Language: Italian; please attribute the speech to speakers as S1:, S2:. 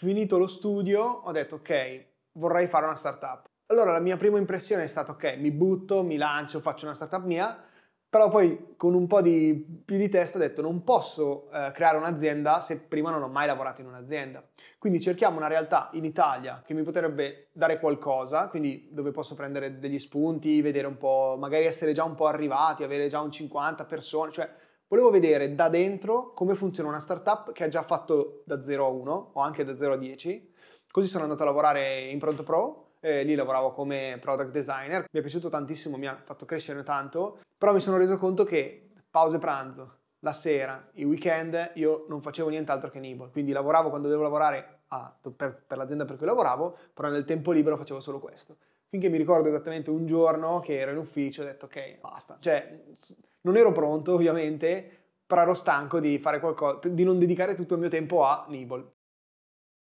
S1: Finito lo studio, ho detto ok, vorrei fare una startup. Allora la mia prima impressione è stata ok, mi butto, mi lancio, faccio una startup mia, però poi con un po' di più di testa ho detto non posso eh, creare un'azienda se prima non ho mai lavorato in un'azienda. Quindi cerchiamo una realtà in Italia che mi potrebbe dare qualcosa, quindi dove posso prendere degli spunti, vedere un po', magari essere già un po' arrivati, avere già un 50 persone, cioè volevo vedere da dentro come funziona una startup che ha già fatto da 0 a 1 o anche da 0 a 10. Così sono andato a lavorare in Pronto Pro eh, lì lavoravo come product designer, mi è piaciuto tantissimo, mi ha fatto crescere tanto, però mi sono reso conto che pause pranzo, la sera, i weekend, io non facevo nient'altro che Nibble, quindi lavoravo quando dovevo lavorare a, per, per l'azienda per cui lavoravo, però nel tempo libero facevo solo questo. Finché mi ricordo esattamente un giorno che ero in ufficio, ho detto ok, basta. Cioè, non ero pronto ovviamente, però ero stanco di fare qualcosa, di non dedicare tutto il mio tempo a Nibble.